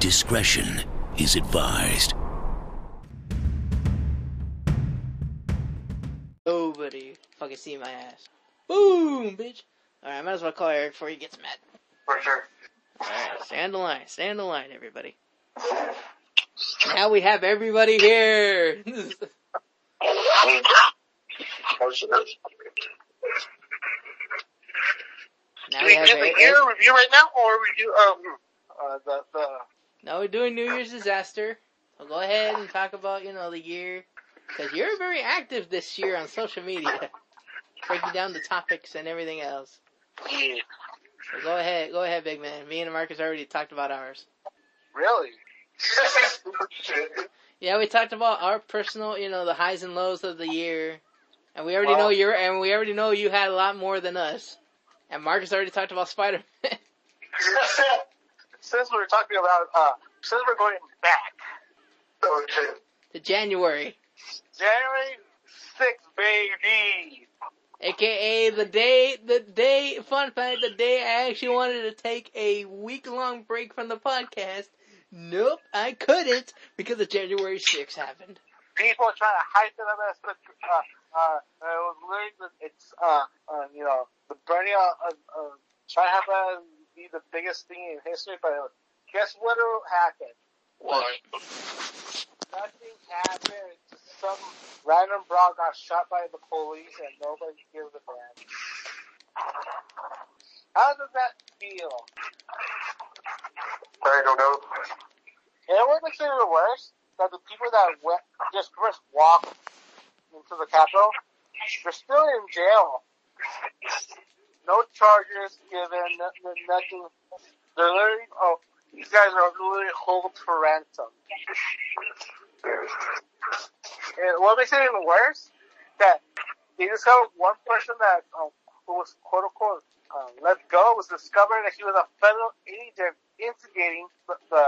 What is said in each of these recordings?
Discretion is advised. Nobody fucking see my ass. Boom, bitch. Alright, I might as well call Eric before he gets mad. For sure. Alright, stand the line, stand the line, everybody. Now we have everybody here. Shit. now Do we we have do the Eric- year review right now, or we do um uh, the the Now we're doing New Year's disaster. So go ahead and talk about, you know, the year. Cause you're very active this year on social media. Breaking down the topics and everything else. yeah, So go ahead, go ahead, big man. Me and Marcus already talked about ours. really? Yeah, we talked about our personal, you know, the highs and lows of the year. And we already know you're, and we already know you had a lot more than us. And Marcus already talked about Spider-Man. since we're talking about uh, since we're going back, okay, to January. January sixth, baby. AKA the day, the day, fun fact, the day I actually wanted to take a week long break from the podcast. Nope, I couldn't because the January 6th happened. People are trying to hype it up as the uh, uh, it was literally it's uh, uh you know the burning of uh, uh, trying to have that be the biggest thing in history, but guess what happened? What? Nothing happened. Some random bra got shot by the police and nobody gives a damn. How does that feel? I don't know. And what makes it even worse, that the people that went, just first walked into the Capitol, they're still in jail. No charges given, no, no- nothing. They're literally, oh, these guys are literally held for ransom. And what makes it even worse, that they discovered one person that um, who was quote unquote um, let go was discovered that he was a federal agent instigating the the,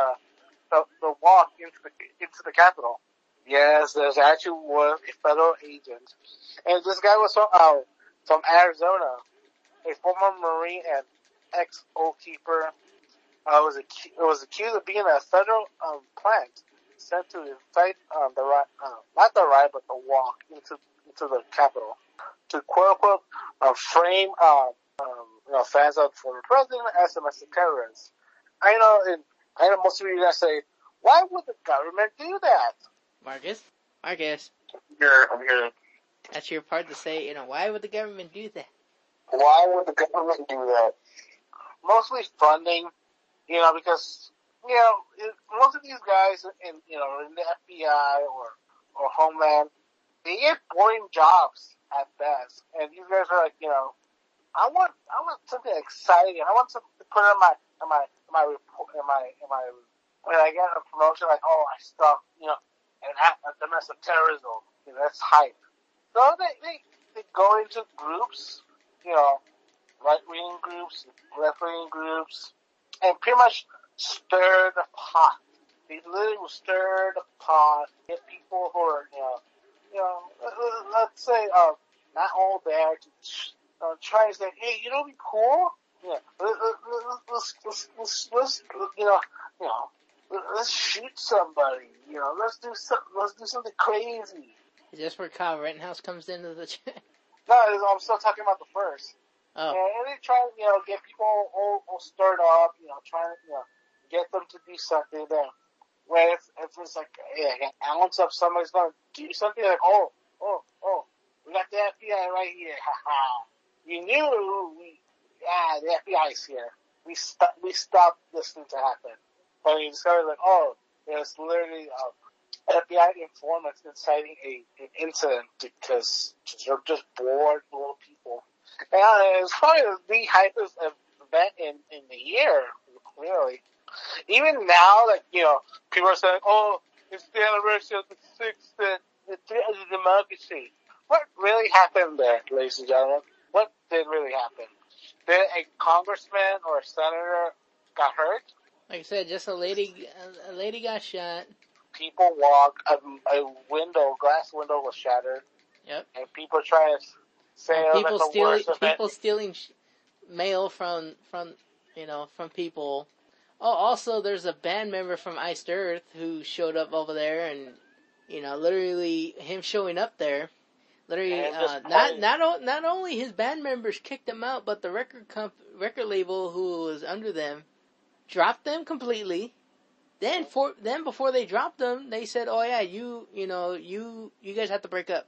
the, the walk into the into the Capitol. Yes, there's actually was a federal agent, and this guy was from uh, from Arizona, a former Marine and ex keeper. Uh, was acu- was accused of being a federal um, plant sent to incite um, the right, uh, not the right, but the walk into into the Capitol to quote unquote uh, frame um, um, you know fans of former president as domestic terrorists. I know, and I know most of you guys say, why would the government do that? Marcus? Marcus, Here, I'm here. that's your part to say, you know, why would the government do that? Why would the government do that? Mostly funding, you know, because you know it, most of these guys in you know in the FBI or or Homeland, they get boring jobs at best, and these guys are like, you know, I want I want something exciting. I want something to put in my in my in my report in my in my when I get a promotion like, oh, I stopped, you know, an act of domestic terrorism. You know, that's hype. So they they they go into groups, you know, right wing groups, left wing groups, and pretty much stir the pot. They literally will stir the pot, get people who are, you know, you know, let- let- let's say, um, not all to uh, try and say, hey, you know, be cool. Yeah, let- let's, let's, let's, let's, you know, you know, let's shoot somebody. You know, let's do some, let's do something crazy. Is this where Kyle Rittenhouse comes into the No, I'm still talking about the first. Oh, And they try to, you know, get people all, all stirred up, you know, trying to, you know, get them to do something there. Where if, if it's like, yeah, an ounce of somebody's gonna do something like, oh, oh, oh, we got the FBI right here, haha. You knew we, yeah, the FBI's here. We stop, we stopped this thing to happen. But we discovered like, oh, there's literally, uh, FBI informants inciting a, an incident because they're just bored little people. And uh, it's probably the hypest event in, in the year, clearly. Even now, like, you know, people are saying, oh, it's the anniversary of the sixth, the, the the democracy. What really happened there, ladies and gentlemen? What did really happen? Did a congressman or a senator got hurt? like I said, just a lady, a lady got shot. People walk, a, a window, glass window was shattered, Yep. and people trying to say it people stealing, people stealing mail from, from, you know, from people. Oh, also, there's a band member from Iced Earth who showed up over there, and you know, literally him showing up there, literally uh, not not o- not only his band members kicked him out, but the record comp- record label who was under them dropped them completely. Then for then before they dropped them, they said, "Oh yeah, you you know you you guys have to break up."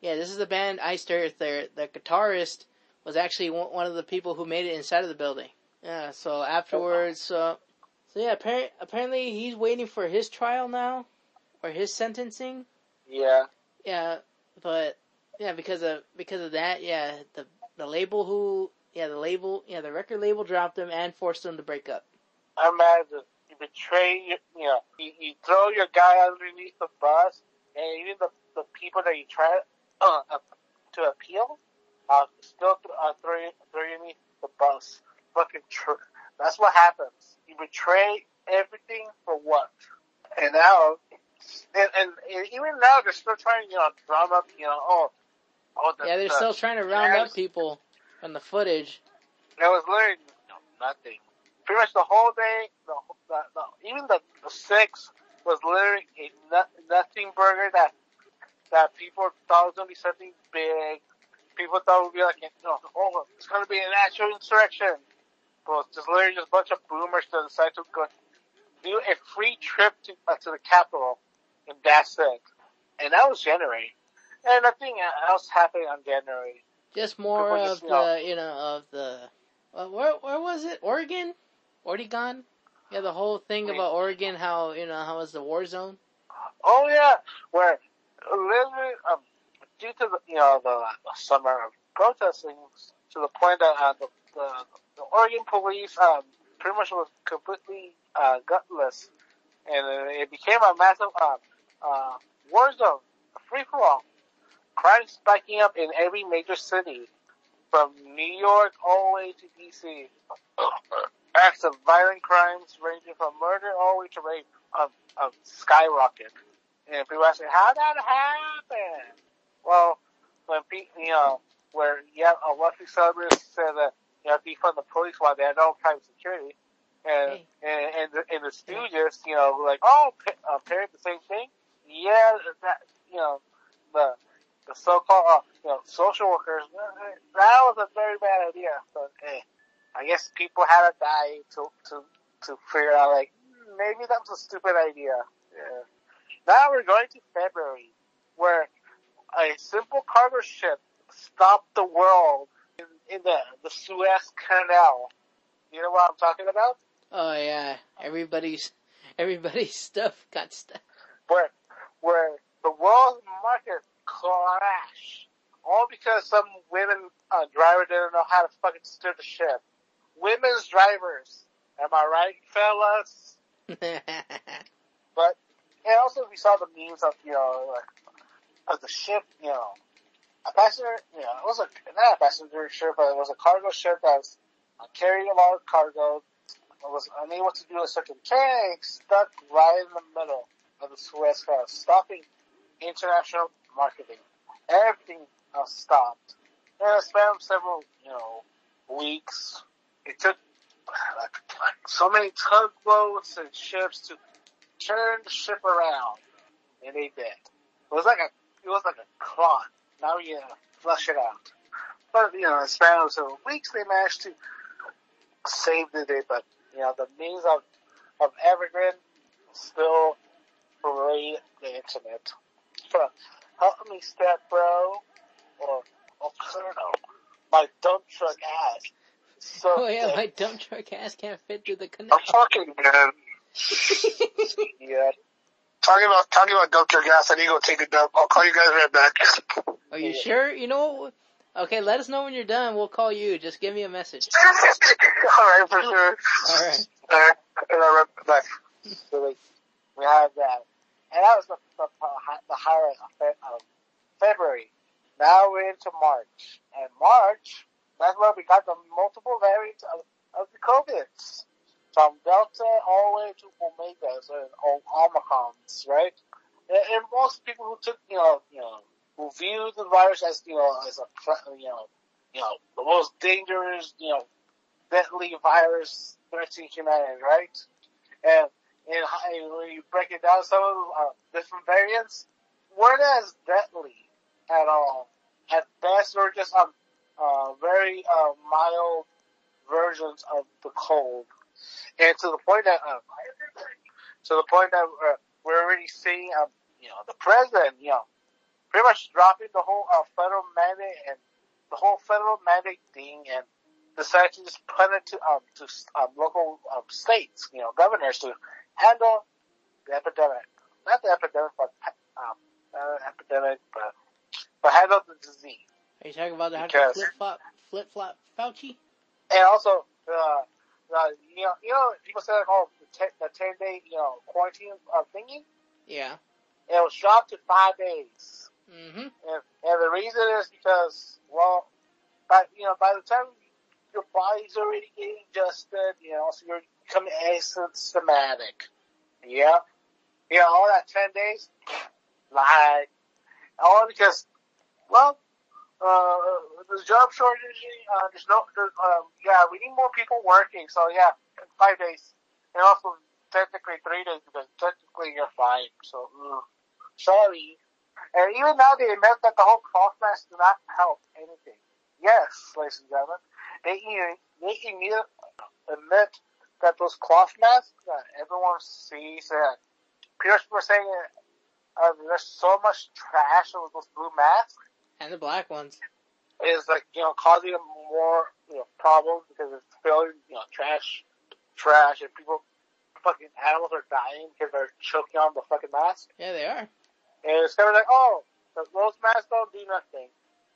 Yeah, this is the band Iced Earth. There, the guitarist was actually one of the people who made it inside of the building. Yeah, so afterwards, so so yeah, appar- apparently he's waiting for his trial now, or his sentencing. Yeah. Yeah, but yeah, because of because of that, yeah, the the label who yeah the label yeah the record label dropped him and forced them to break up. I'm mad that you betray you know, you, you throw your guy underneath the bus, and even the, the people that you try uh, to appeal, uh, still th- uh, throw you, throw you underneath the bus. Fucking tr- That's what happens. You betray everything for what? And now, and, and, and even now they're still trying, you know, drum up, you know, oh, oh, the, Yeah, they're the- still trying to round up people from the footage. That was literally no, nothing. Pretty much the whole day, the, the, the even the, the six was literally a no, nothing burger that that people thought was gonna be something big. People thought it would be like, you know, oh, it's gonna be an actual insurrection. But it's just literally just a bunch of boomers that decide to go do a free trip to uh, to the capital, and that's it. And that was January. And nothing else happened on January. Just more People of just, the you know of the uh, where where was it? Oregon, Oregon. Yeah, the whole thing about Oregon, how you know how was the war zone. Oh yeah, where literally, um, due to the you know the summer of protesting, to the point that uh, the, the the Oregon police um pretty much was completely uh, gutless, and it became a massive uh, uh, war zone, free for all. Crime spiking up in every major city, from New York all the way to DC. Acts of violent crimes ranging from murder all the way to rape of, um, skyrocket. And people ask me, how that happen? Well, when people, you know, where have a wealthy celebrities said that you to defund the police while they had no private security, and Hey. and and the, and the Stooges, you know, like, oh, uh, the same thing. Yeah, that you know, the the so-called uh, you know social workers. uh, That was a very bad idea. But hey, I guess people had to die to to to figure out like hmm, maybe that was a stupid idea. Yeah. Now we're going to February, where a simple cargo ship stopped the world in, in the the Suez Canal. You know what I'm talking about? Oh yeah, everybody's everybody's stuff got stuck. Where where the world market crashed, all because some women uh, driver didn't know how to fucking steer the ship. Women's drivers, am I right, fellas? But and also we saw the memes of you know like of the ship, you know, a passenger, you know, it was a not a passenger ship, but it was a cargo ship that was uh, carrying a lot of cargo. It was unable to do a certain thing, stuck right in the middle of the Suez Canal, stopping international marketing. Everything else stopped. And it span several, you know, weeks. It took like, like so many tugboats and ships to turn the ship around, and they did. It was like a, it was like a clot. Now you flush it out. But you know, in a span of several weeks, they managed to save the day. But you know, the means of of Evergreen still parade the internet. So, help me, step bro, or or Colonel, my dump truck ass. So oh yeah, my dump truck ass can't fit through the connection. I'm fucking man. yeah. Talking about talking about dump your gas. I need to go take a dump. I'll call you guys right back. Are you sure? You know? Okay, let us know when you're done. We'll call you. Just give me a message. All right, for sure. All right. All right, all right, right. So we, we had that. And that was the, the, the highlight uh, of uh, February. Now we're into March. And March, that's where we got the multiple variants of, of the COVIDs. From Delta all the way to Omegas and Omicrons, right? And, and most people who took, you know, you know, who viewed the virus as, you know, as a, you know, you know, the most dangerous, you know, deadly virus threatening humanity, right? And, and, and when you break it down, some of the uh, different variants weren't as deadly at all. At best, they were just um, uh, very uh, mild versions of the cold, and to the point that um, to the point that uh, we're already seeing, um, you know, the president, you know, pretty much dropping the whole uh, federal mandate and the whole federal mandate thing, and decided to just put it to um to um, local um, states, you know, governors to handle the epidemic, not the epidemic, but um, uh, epidemic, but but handle the disease. Are you talking about the Because- flip flop flip flop Fauci? And also, uh, uh, you know, you know, people say like, oh, the ten, the ten day, you know, quarantine uh, thingy, Yeah. it was dropped to five days. Mm-hmm. And, and the reason is because, well, by, you know, by the time your body's already getting adjusted, you know, so you're becoming asymptomatic. Yeah. You know, all that 10 days, lie. All because, well, uh, there's job shortage, uh, there's no, there's, um, yeah, we need more people working, so yeah, five days. And also, technically three days, because technically you're fine, so, mm, sorry. And even now they admit that the whole cloth mask do not help anything. Yes, ladies and gentlemen, they they admit that those cloth masks that everyone sees and people were saying uh, there's so much trash with those blue masks And the black ones. is like, you know, causing more, you know, problems because it's filling, you know, trash, trash and people, fucking animals are dying because they're choking on the fucking mask. Yeah, they are. And it's kind of like, oh, the- those masks don't do nothing.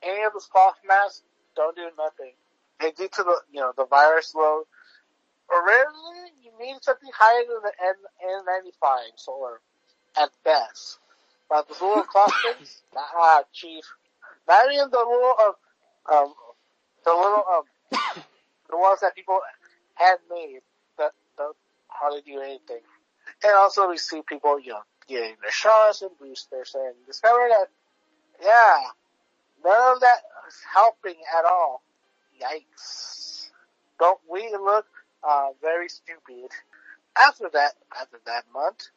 Any of those cloth masks don't do nothing. They due to the, you know, the virus load. Originally, you need something higher than the N, N95, so, at best. But the little cloth things, ah, chief. Not even the little, um, um, the little, um, the ones that people had made that don't hardly do anything. And also we see people, you know, getting their shots and boosters and discover that, yeah, none of that is helping at all. Yikes. Don't we look, uh, very stupid. After that, after that month,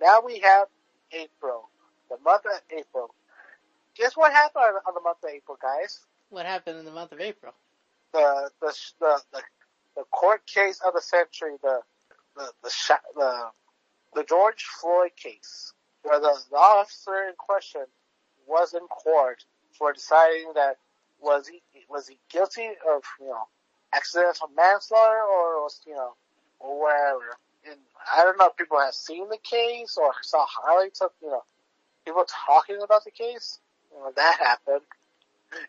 now we have April. The month of April. Guess what happened on, on the month of April, guys? What happened in the month of April? the the the the, the court case of the century, the the the the, the George Floyd case, where the, the officer in question was in court for deciding that was he was he guilty of you know accidental manslaughter or was you know or whatever. And I don't know if people have seen the case or saw highlights of you know people talking about the case. You know, that happened.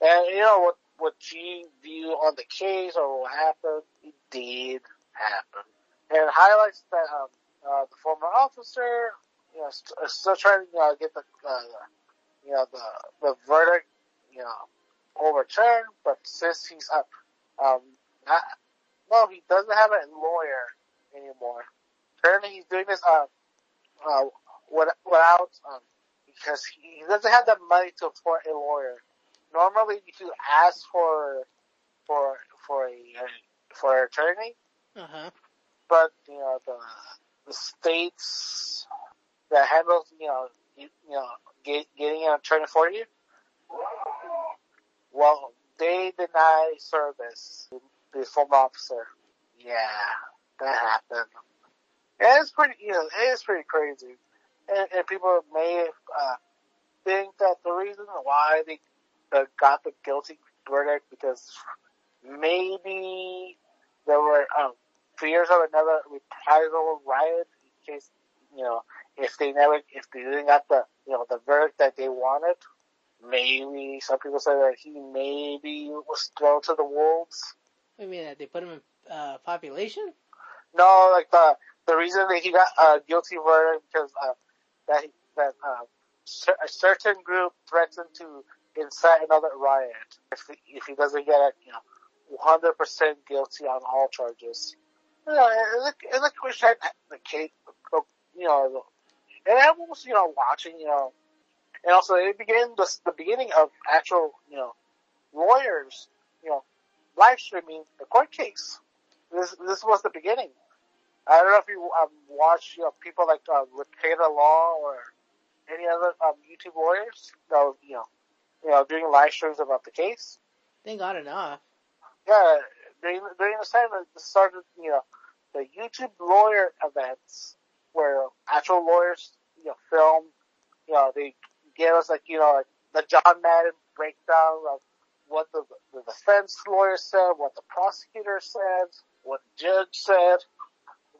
And you know what what G view on the case or what happened, it did happen. And highlights that um, uh, the former officer, you know, st- is still trying to you know, get the, uh, you know, the the verdict, you know, overturned. But since he's up, um, not, well, he doesn't have a lawyer anymore. Currently, he's doing this uh, uh, without um, because he doesn't have the money to afford a lawyer normally if you ask for for for a for an attorney, Uh huh. but you know the the states that handles you know you, you know get, getting an attorney for you, well they deny service to the former officer. Yeah, that happened. And it's pretty you know it is pretty crazy, and, and people may uh, think that the reason why they uh, got the guilty verdict because maybe there were um, fears of another reprisal riot in case you know if they never if they didn't get the you know the verdict that they wanted. Maybe some people say that he maybe was thrown to the wolves. You mean that they put him in uh, population? No, like the the reason that he got a guilty verdict because uh, that that uh, cer- a certain group threatened to incite another riot if he, if he doesn't get you know, 100% guilty on all charges. You know, and the, and the case, you know, and everyone's, you know, watching, you know, and also it began the, the beginning of actual, you know, lawyers, you know, live streaming the court case. this this was the beginning. I don't know if you um, watch you know people like uh, Rekieta Law or any other um, YouTube lawyers that was you know you know doing live streams about the case. They got enough. Yeah, during during the time it started you know the YouTube lawyer events where actual lawyers you know film you know they gave us like you know like the John Madden breakdown of what the, the defense lawyer said, what the prosecutor said, what the judge said,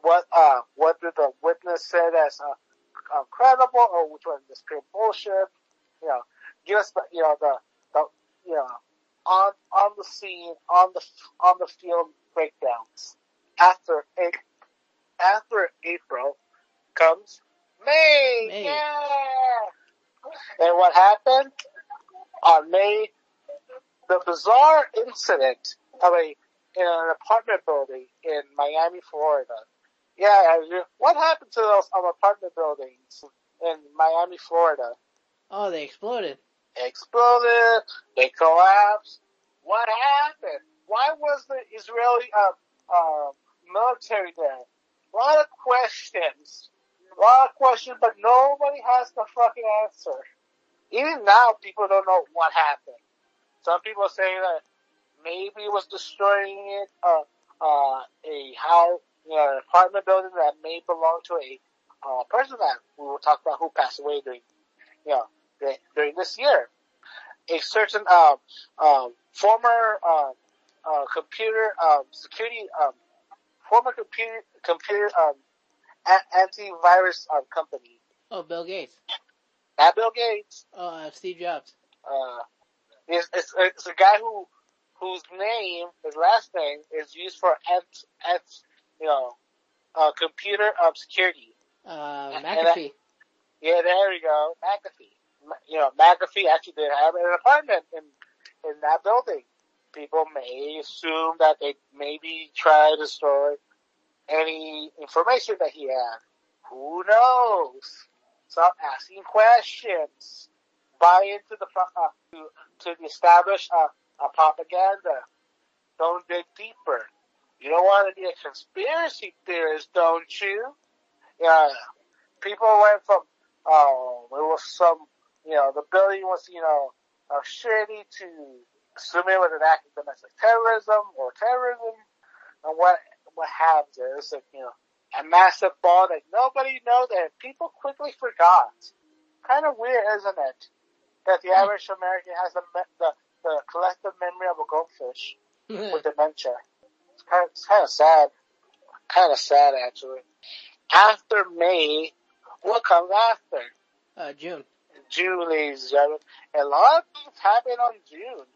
what uh what did the witness said as uh, uh, credible or which one is pure bullshit. You know, give us the you know the the you know on on the scene on the on the field breakdowns. After eight, after April comes May. May. Yeah. And what happened on May? The bizarre incident of a in an apartment building in Miami, Florida. Yeah, what happened to those um, apartment buildings in Miami, Florida? Oh, they exploded. exploded, they collapsed. What happened? Why was the Israeli uh, uh, military there? A lot of questions. A lot of questions, but nobody has the fucking answer. Even now, people don't know what happened. Some people say that maybe it was destroying it, uh, uh, a house, you know, an apartment building that may belong to a uh, person that we will talk about who passed away during, you know, the- during this year. A certain um, um, former um, uh, computer um, security, um, former computer computer um, a- antivirus um, company, Oh, Bill Gates. not Bill Gates. Oh, uh, Steve Jobs. Uh, it's, it's, it's a guy who whose name, his last name, is used for ant, ant, you know, uh, computer um, security. Uh, McAfee. Yeah, there we go. McAfee. You know, McAfee actually did have an apartment in in that building. People may assume that they maybe try to store any information that he had. Who knows? Stop asking questions. Buy into the uh, to to the established uh, uh, propaganda. Don't dig deeper. You don't want to be a conspiracy theorist, don't you? Yeah people went from oh it was some you know the building was you know uh, shitty to assuming it was an act of domestic terrorism or terrorism and what what have you. It's like you know a massive ball that nobody knows and people quickly forgot. Kind of weird, isn't it? That the average American has the the, the collective memory of a goldfish with dementia. It's kind of, it's kind of sad. Kind of sad, actually. After May, what comes after? uh, June. June, ladies and gentlemen. And a lot of things happened on June.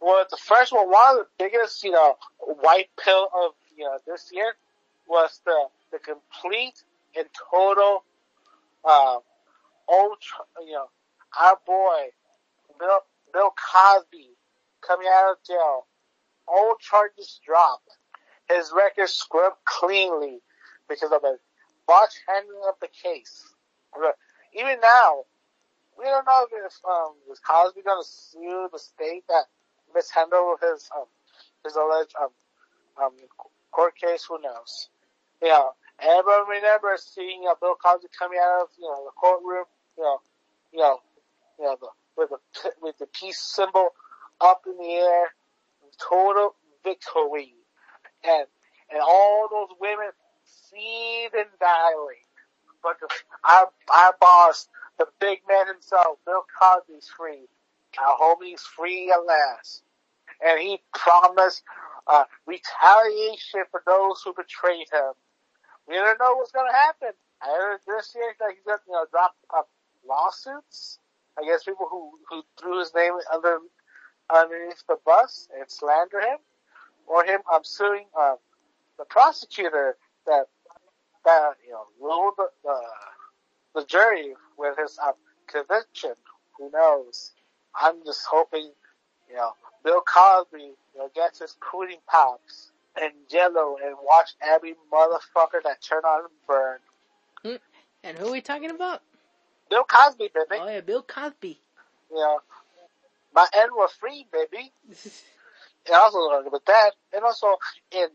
Well, the first one, one of the biggest, you know, white pill of, you know, this year was the, the complete and total, uh, old, you know, our boy, Bill, Bill Cosby coming out of jail. All charges dropped. His record scrubbed cleanly because of a botched handling of the case. Even now, we don't know if um, is Cosby going to sue the state that mishandled his um, his alleged um, um, court case. Who knows? You know, everyone remembers seeing uh, Bill Cosby coming out of you know the courtroom. You know, you know, you know the, with the with the peace symbol up in the air, total victory, and and all those women seethe and dilate. But the, our our boss, the big man himself, Bill Cosby's free. Our homie's free at last, and he promised uh, retaliation for those who betrayed him. We don't know what's going to happen. I heard this year that he's going to you know drop uh, lawsuits. Guess people who who threw his name under underneath the bus and slander him, or him um, suing uh, the prosecutor that that you know ruled the the, the jury with his uh, conviction. Who knows? I'm just hoping, you know, Bill Cosby you know, gets his cooling pops and Jello and watch every motherfucker that turn on and burn. And who are we talking about? Bill Cosby, baby. Oh yeah, Bill Cosby. Yeah, my end was free, baby. And also with that, and also in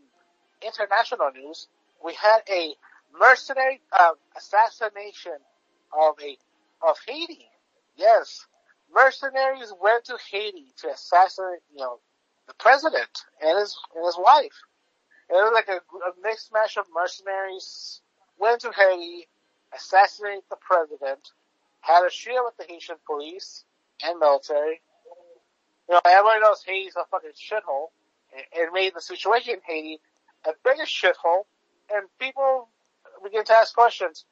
international news, we had a mercenary uh, assassination of a of Haiti. Yes, mercenaries went to Haiti to assassinate, you know, the president and his and his wife. It was like a, a mixed match of mercenaries went to Haiti, assassinated the president, had a shootout with the Haitian police and military. You know, everybody knows Haiti's a fucking shithole. It, it made the situation in Haiti a bigger shithole, and people begin to ask questions.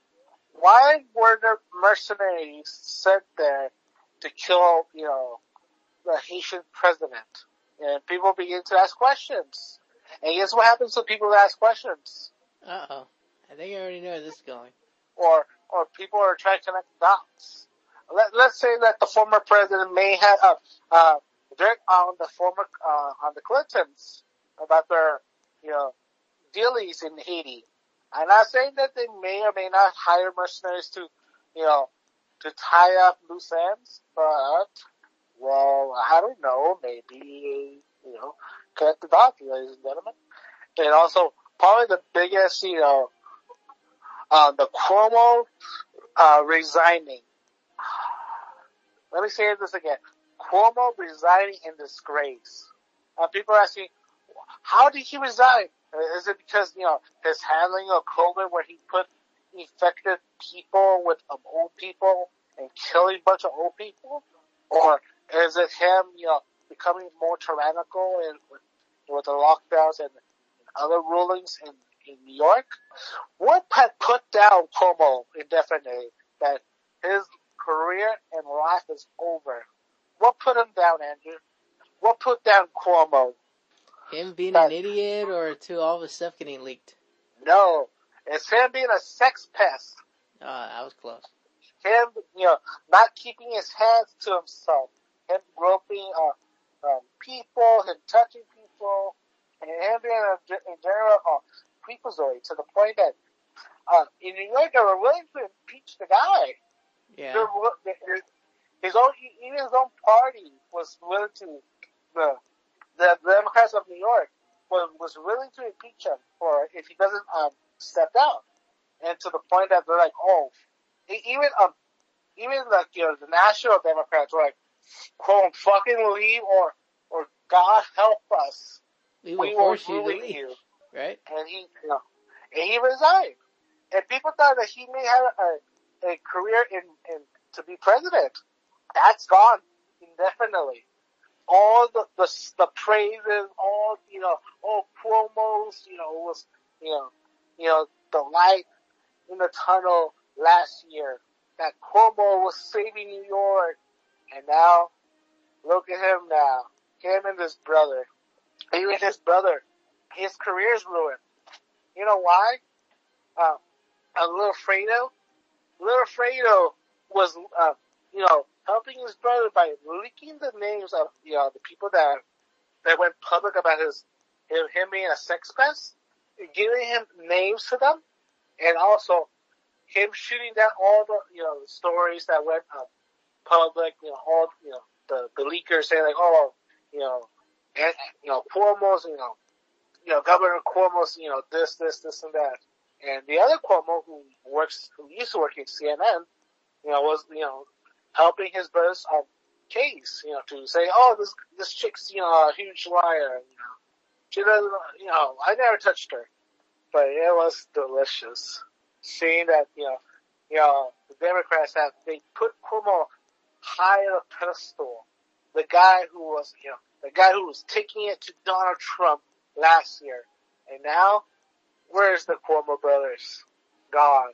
Why were there mercenaries sent there to kill, you know, the Haitian president? And people begin to ask questions. And guess what happens to people that ask questions? Uh oh. I think I already know where this is going. Or, or people are trying to connect dots. Let, let's say that the former president may have, uh, uh, dirt on the former, uh, on the Clintons about their, you know, dealies in Haiti. I'm not saying that they may or may not hire mercenaries to, you know, to tie up loose ends, but, well, I don't know, maybe, you know, connect the dots, ladies and gentlemen. And also, probably the biggest, you know, uh, the Cuomo, uh, resigning. Let me say this again. Cuomo resigning in disgrace. Uh, people are asking, how did he resign? Uh, Is it because, you know, his handling of COVID where he put infected people with um, old people and killing a bunch of old people? Or is it him, you know, becoming more tyrannical and with, with the lockdowns and other rulings in, in New York? What had put down Cuomo indefinitely that his career and life is over? What put him down, Andrew? What put down Cuomo? Him being That- an idiot or to all the stuff getting leaked? No, it's him being a sex pest. Uh, I was close. Him, you know, not keeping his hands to himself. Him groping uh, um, people, him touching people, and him being a, ge- a general uh, freakazoid to the point that uh, in New York they were willing to impeach the guy. Yeah. They're wi- they- His own, even his own party was willing to, the, the Democrats of New York was, was willing to impeach him for if he doesn't um, step down. And to the point that they're like, oh, even um, even like you know the national Democrats were like, quote, fucking leave or or God help us, We will we will force you to leave, you. right? And he, you know, and he resigned. And people thought that he may have a, a career in, in to be president. That's gone indefinitely. All the, the the praises, all you know, all promos, you know, was you know, you know, the light in the tunnel last year that Cuomo was saving New York, and now look at him now, him and his brother, even his brother, his career's ruined. You know why? Uh, a little Fredo, little Fredo was, uh, you know, helping his brother by leaking the names of, you know, the people that, that went public about his, him, him being a sex pest, giving him names to them, and also him shooting down all the, you know, the stories that went, uh, public, you know, all, you know, the, the leakers saying like, oh, you know, and, you know, Cuomo's, you know, you know, Governor Cuomo's, you know, this, this, this, and that. And the other Cuomo who works, who used to work at CNN, you know, was, you know, helping his brother's um, case, you know, to say, oh, this, this chick's, you know, a huge liar, you know. She doesn't, you know, I never touched her. But it was delicious. Seeing that, you know, you know, the Democrats have, they put Cuomo high on a pedestal. The guy who was, you know, the guy who was taking it to Donald Trump last year. And now, where's the Cuomo brothers? Gone.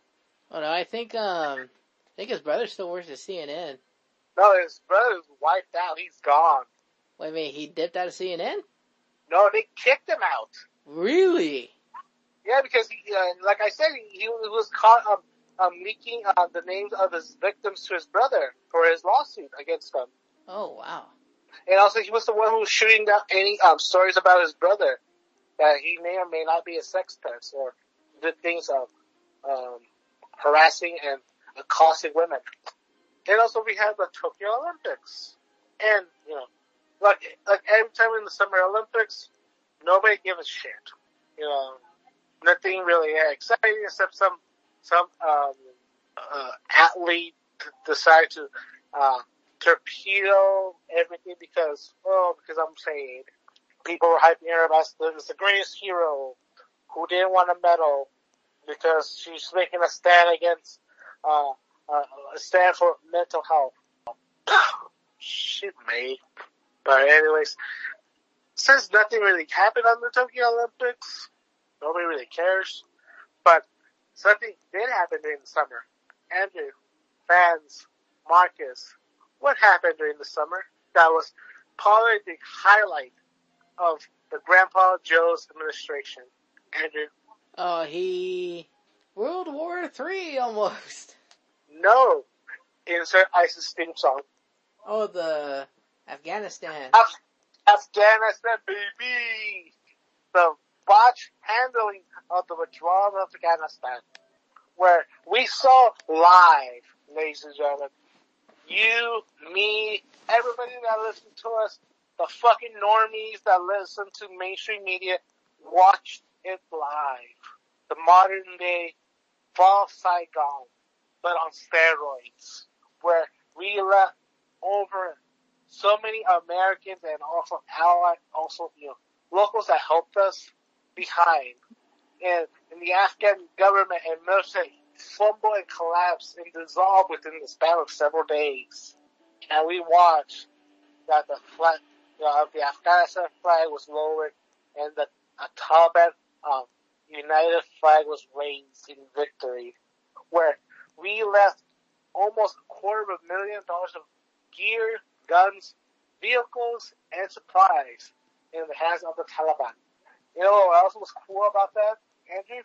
Oh no, I think um, think his brother still works at CNN. No, his brother's wiped out. He's gone. Wait a minute, he dipped out of CNN? No, they kicked him out. Really? Yeah, because he, uh, like I said, he, he was caught um, um, leaking uh, the names of his victims to his brother for his lawsuit against them. Oh wow. And also, he was the one who was shooting down any um, stories about his brother that he may or may not be a sex pest or did things of um, harassing and accosting women. And also, we have the Tokyo Olympics, and you know, like like every time in the Summer Olympics, nobody gives a shit. You know, nothing really exciting except some some um, uh, athlete decide to uh, torpedo everything because oh because I'm saying people were hyping her about this the greatest hero who didn't want a medal because she's making a stand against uh, uh, for mental health. Shit, mate. But anyways, since nothing really happened on the Tokyo Olympics, nobody really cares. But something did happen during the summer. Andrew, fans, Marcus, what happened during the summer? That was probably the highlight of the Grandpa Joe's administration. Andrew, Oh, he World War Three almost. no. Insert ISIS theme song. Oh, the Afghanistan. Af- Afghanistan, baby! The botch handling of the withdrawal of Afghanistan. Where we saw live, ladies and gentlemen, you, me, everybody that listened to us, the fucking normies that listen to mainstream media, watched it live. The modern day fall Saigon, but on steroids, where we left over so many Americans and also allied, also, you know, locals that helped us behind. And, and the Afghan government and military fumble and collapse and dissolve within the span of several days. And we watched that the flag, you know, the Afghanistan flag was lowered and the Taliban um, United flag was raised in victory, where we left almost a quarter of a million dollars of gear, guns, vehicles, and supplies in the hands of the Taliban. You know what else was cool about that, Andrew?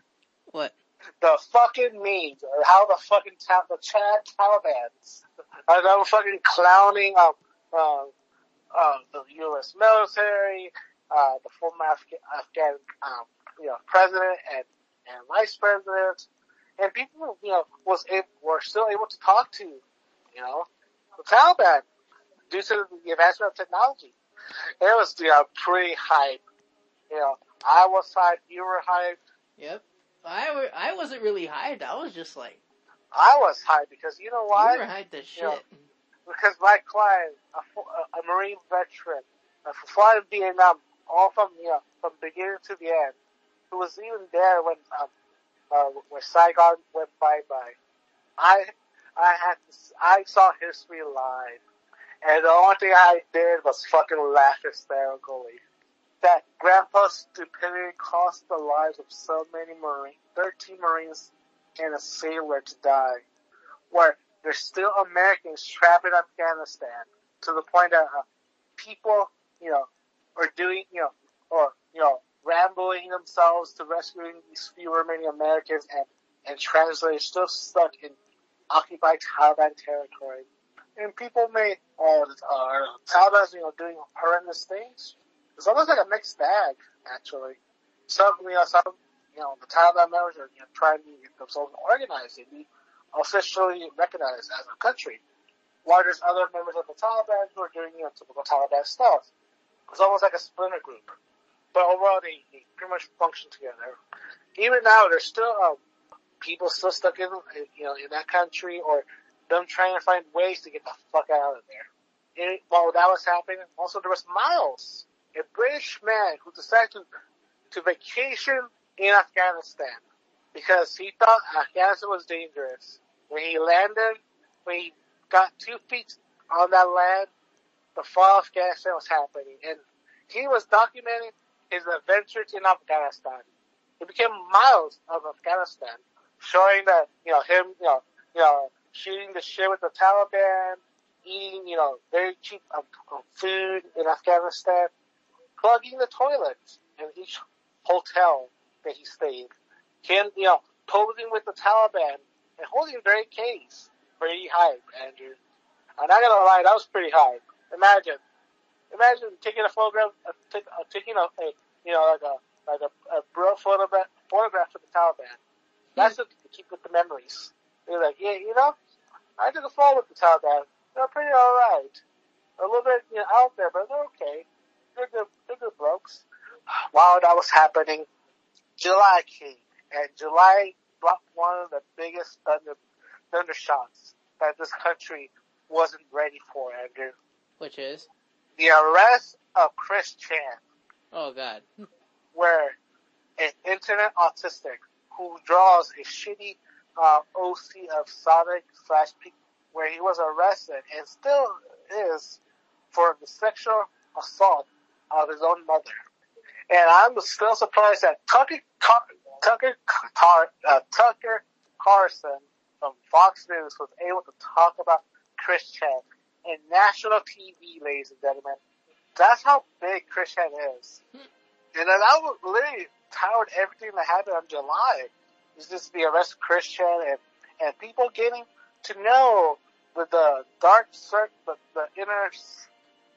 What? The fucking memes, or how the fucking ta- the Chad Talibans are them fucking clowning um, uh, uh, the U.S. military, uh, the former Afghan, Afghan um, you know, president and, and vice president, and people, you know, was able, were still able to talk to, you know, the Taliban due to the advancement of technology. It was, you know, pretty hype. You know, I was hyped, you were hyped, Yep. I I wasn't really hyped. I was just like, I was hyped because you know why? you were hyped as shit. Yeah. Because my client, a, a, a Marine veteran, a fought in Vietnam, all from you know from beginning to the end, who was even there when um, uh, when Saigon went bye bye. I I had to, I saw history live, and the only thing I did was fucking laugh hysterically. That grandpa's stupidity cost the lives of so many Marines, 13 Marines and a sailor to die. Where there's still Americans trapped in Afghanistan to the point that uh, people, you know, are doing, you know, or, you know, rambling themselves to rescuing these few remaining Americans and, and translators still stuck in occupied Taliban territory. And people may, oh, uh, Taliban's, you know, doing horrendous things. It's almost like a mixed bag, actually. Some, you know, some, you know, the Taliban members are, you know, trying to get themselves organized and be officially recognized as a country. While there's other members of the Taliban who are doing, you know, typical Taliban stuff. It's almost like a splinter group. But overall, they, they pretty much function together. Even now, there's still, um, people still stuck in, you know, in that country or them trying to find ways to get the fuck out of there. And while that was happening, also there was Miles, a British man who decided to, to vacation in Afghanistan because he thought Afghanistan was dangerous. When he landed, when he got two feet on that land, the fall of Afghanistan was happening, and he was documenting his adventures in Afghanistan. He became Miles of Afghanistan, showing that you know him, you know, you know, shooting the shit with the Taliban, eating you know very cheap um, um, food in Afghanistan, plugging the toilets in each hotel that he stayed. Him, you know, posing with the Taliban and holding their AKs. Pretty hype, Andrew. I'm not gonna lie, that was pretty hype. Imagine, imagine taking a photograph, uh, take, uh, taking a, a, you know, like a, like a, a bro photograph, photograph of the Taliban. That's what to keep with the memories. You're like, yeah, you know, I took a photo with the Taliban. They're pretty alright. A little bit, you know, out there, but they're okay. They're good, they're good blokes. While that was happening, July came, and July brought one of the biggest thunder, thunder shots that this country wasn't ready for, Andrew. Which is? The arrest of Chris Chan, Oh god. where an internet autistic who draws a shitty uh, OC of Sonic slash P, where he was arrested and still is for the sexual assault of his own mother. And I'm still surprised that Tucker Car- Tucker Car- uh, Tucker Carlson from Fox News was able to talk about Chris Chan in national TV, ladies and gentlemen. That's how big Chris Chan is. Hmm. And then I was literally everything that happened on July. It's just the arrest of Chris Chan and, and people getting to know the, the dark circle, the, the inner,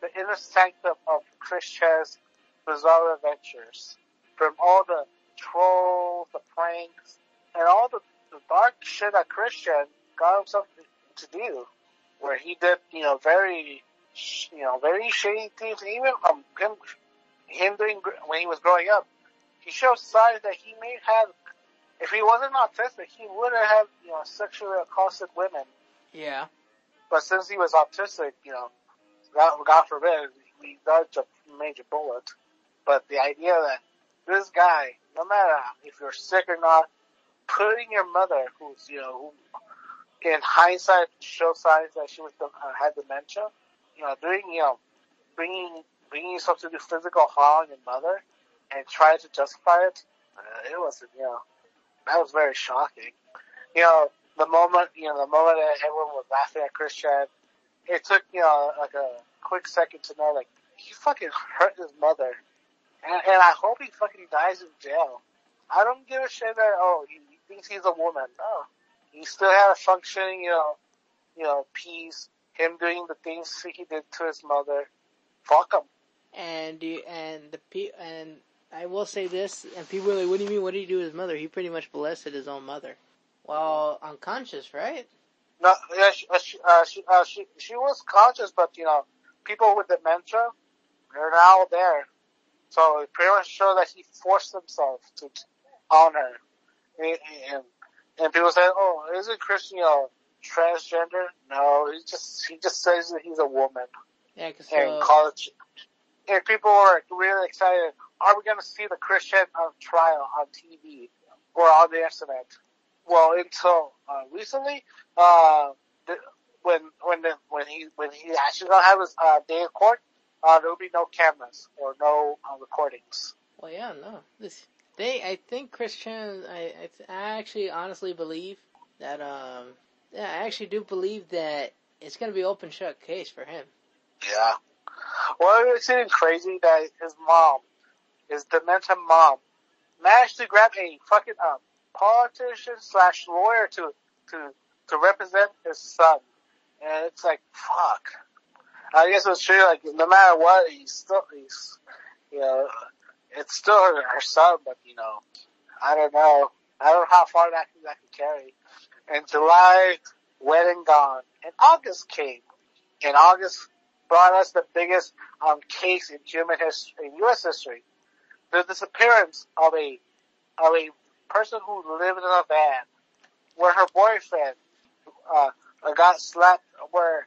the inner sanctum of Chris Chan's bizarre adventures. From all the trolls, the pranks, and all the, the dark shit that Christian got himself to do. Where he did, you know, very, you know, very shady things, and even from him, him doing, when he was growing up. He showed signs that he may have, if he wasn't autistic, he would have, you know, sexually accosted women. Yeah. But since he was autistic, you know, God, God forbid, we dodged a major bullet. But the idea that this guy, no matter if you're sick or not, putting your mother, who's, you know, who in hindsight showed signs that she was, uh, had dementia, you know, doing, you know, bringing, bringing yourself to do physical harm on your mother and try to justify it, uh, it was, you know, that was very shocking. You know, the moment, you know, the moment that everyone was laughing at Christian, it took, you know, like a quick second to know, like, he fucking hurt his mother. And, and I hope he fucking dies in jail. I don't give a shit that, oh, he, he thinks he's a woman. No. He still had a functioning, you know, you know, peace. Him doing the things he did to his mother. Fuck him. And you, and the pe- and I will say this, and people are like, what do you mean, what did he do to his mother? He pretty much molested his own mother. Well, unconscious, right? No, yeah, she, uh, she, uh, she, uh, she, she was conscious, but you know, people with dementia, they're now there. So it pretty much showed that he forced himself to on her. And, and, and people say, oh, isn't Christian, you know, transgender? No, he just, he just says that he's a woman. Yeah, cause And so, college, and people were really excited. Are we going to see the Christian on trial on TV or on the internet? Well, until uh, recently, uh, the, when when the, when he when he actually gonna have his uh, day in court, uh, there will be no cameras or no uh, recordings. well, yeah, no. This, they, I think Christian, I, I, actually honestly believe that, um, yeah, I actually do believe that it's gonna be open shut case for him. Yeah. Well, it's even crazy that his mom, his dementia mom, managed to grab a fucking um, politician slash lawyer to to to represent his son, and it's like fuck. I guess it's true. Like no matter what, he's still he's you know it's still her, son, but you know I don't know. I don't know how far that can, that can carry. And July, wedding gone, and August came, and August brought us the biggest um, case in human history, in U.S. history, the disappearance of a of a person who lived in a van, where her boyfriend uh, got slapped, where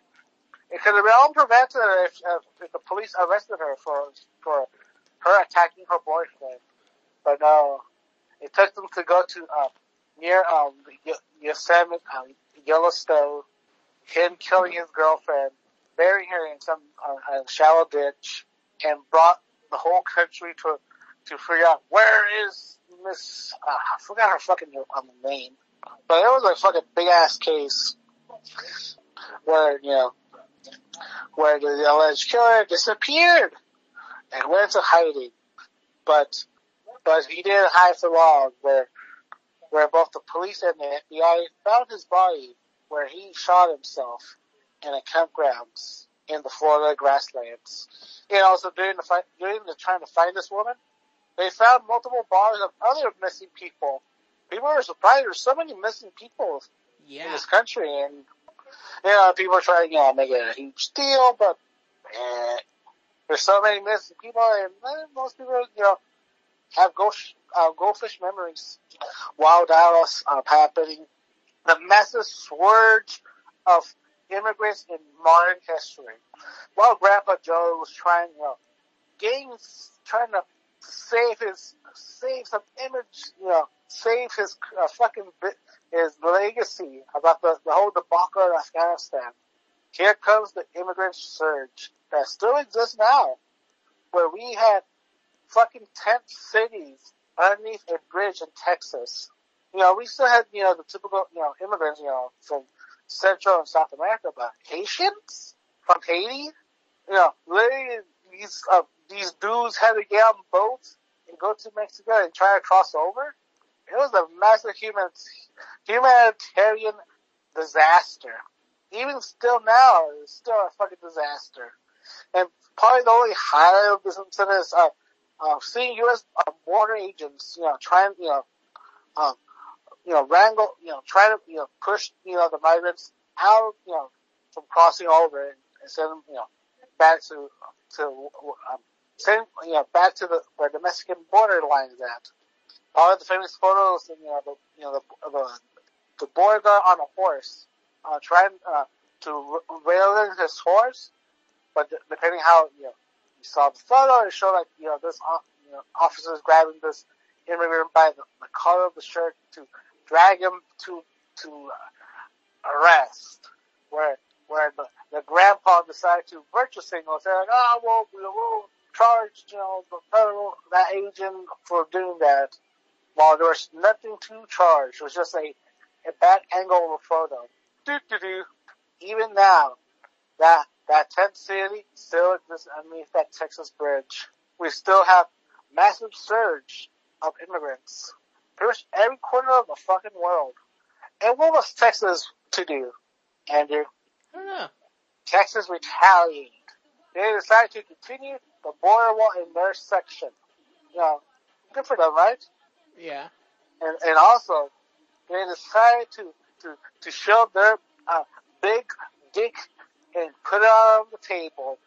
it could have been all prevented if, if the police arrested her for for her attacking her boyfriend, but no, it took them to go to uh, near um, Y- Yosemite, um, Yellowstone, him killing his girlfriend, burying her in some uh, shallow ditch, and brought the whole country to to figure out where is Miss. Uh, I forgot her fucking um, name, but it was a fucking big ass case where you know where the alleged killer disappeared and went to hiding, but but he didn't hide for long. Where where both the police and the FBI found his body where he shot himself in a campground in the Florida grasslands. And also during the fight, during the trying to find this woman, they found multiple bodies of other missing people. People were surprised there's so many missing people in this country, and you know people are trying, to you know, make it a huge deal, but eh, there's so many missing people, and eh, most people, you know, have ghost uh, Goldfish Memories, while was uh, happening, the massive surge of immigrants in modern history. While Grandpa Joe was trying, you know, getting, trying to save his, save some image, you know, save his uh, fucking bit, his legacy about the, the whole debacle in Afghanistan. Here comes the immigrant surge that still exists now, where we had fucking tent cities underneath a bridge in Texas. You know, we still had, you know, the typical, you know, immigrants, you know, from Central and South America, but Haitians from Haiti, you know, literally these, uh, these dudes had to get on boats and go to Mexico and try to cross over. It was a massive human, humanitarian disaster. Even still now, it's still a fucking disaster. And probably the only highlight of this incident is, uh, uh, seeing U.S. Uh, border agents, you know, trying, you know, um, you know, wrangle, you know, try to, you know, push, you know, the migrants out, you know, from crossing over and, and send them, you know, back to, to, um, send, you know, back to the, where the Mexican border line is at. All of the famous photos, you know, the, you know, the, the, the border guard on a horse, uh, trying, uh, to rail in his horse, but depending how, you know, you saw the photo, it showed like, you know, this, uh, you know, officers grabbing this immigrant by the, the collar of the shirt to drag him to, to uh, arrest. Where, where the, the grandpa decided to virtue signal, say like, oh, well, we'll charge, you know, the federal, that agent for doing that. While there was nothing to charge. It was just a, a bad angle of a photo. Do. Even now, that that tent city still exists underneath that Texas bridge. We still have massive surge of immigrants. Pretty much every corner of the fucking world. And what was Texas to do, Andrew? I don't know. Texas retaliated. They decided to continue the border wall in their section. You know, good for them, right? Yeah. And, and also, they decided to, to, to show their uh, big dick and put it on the table.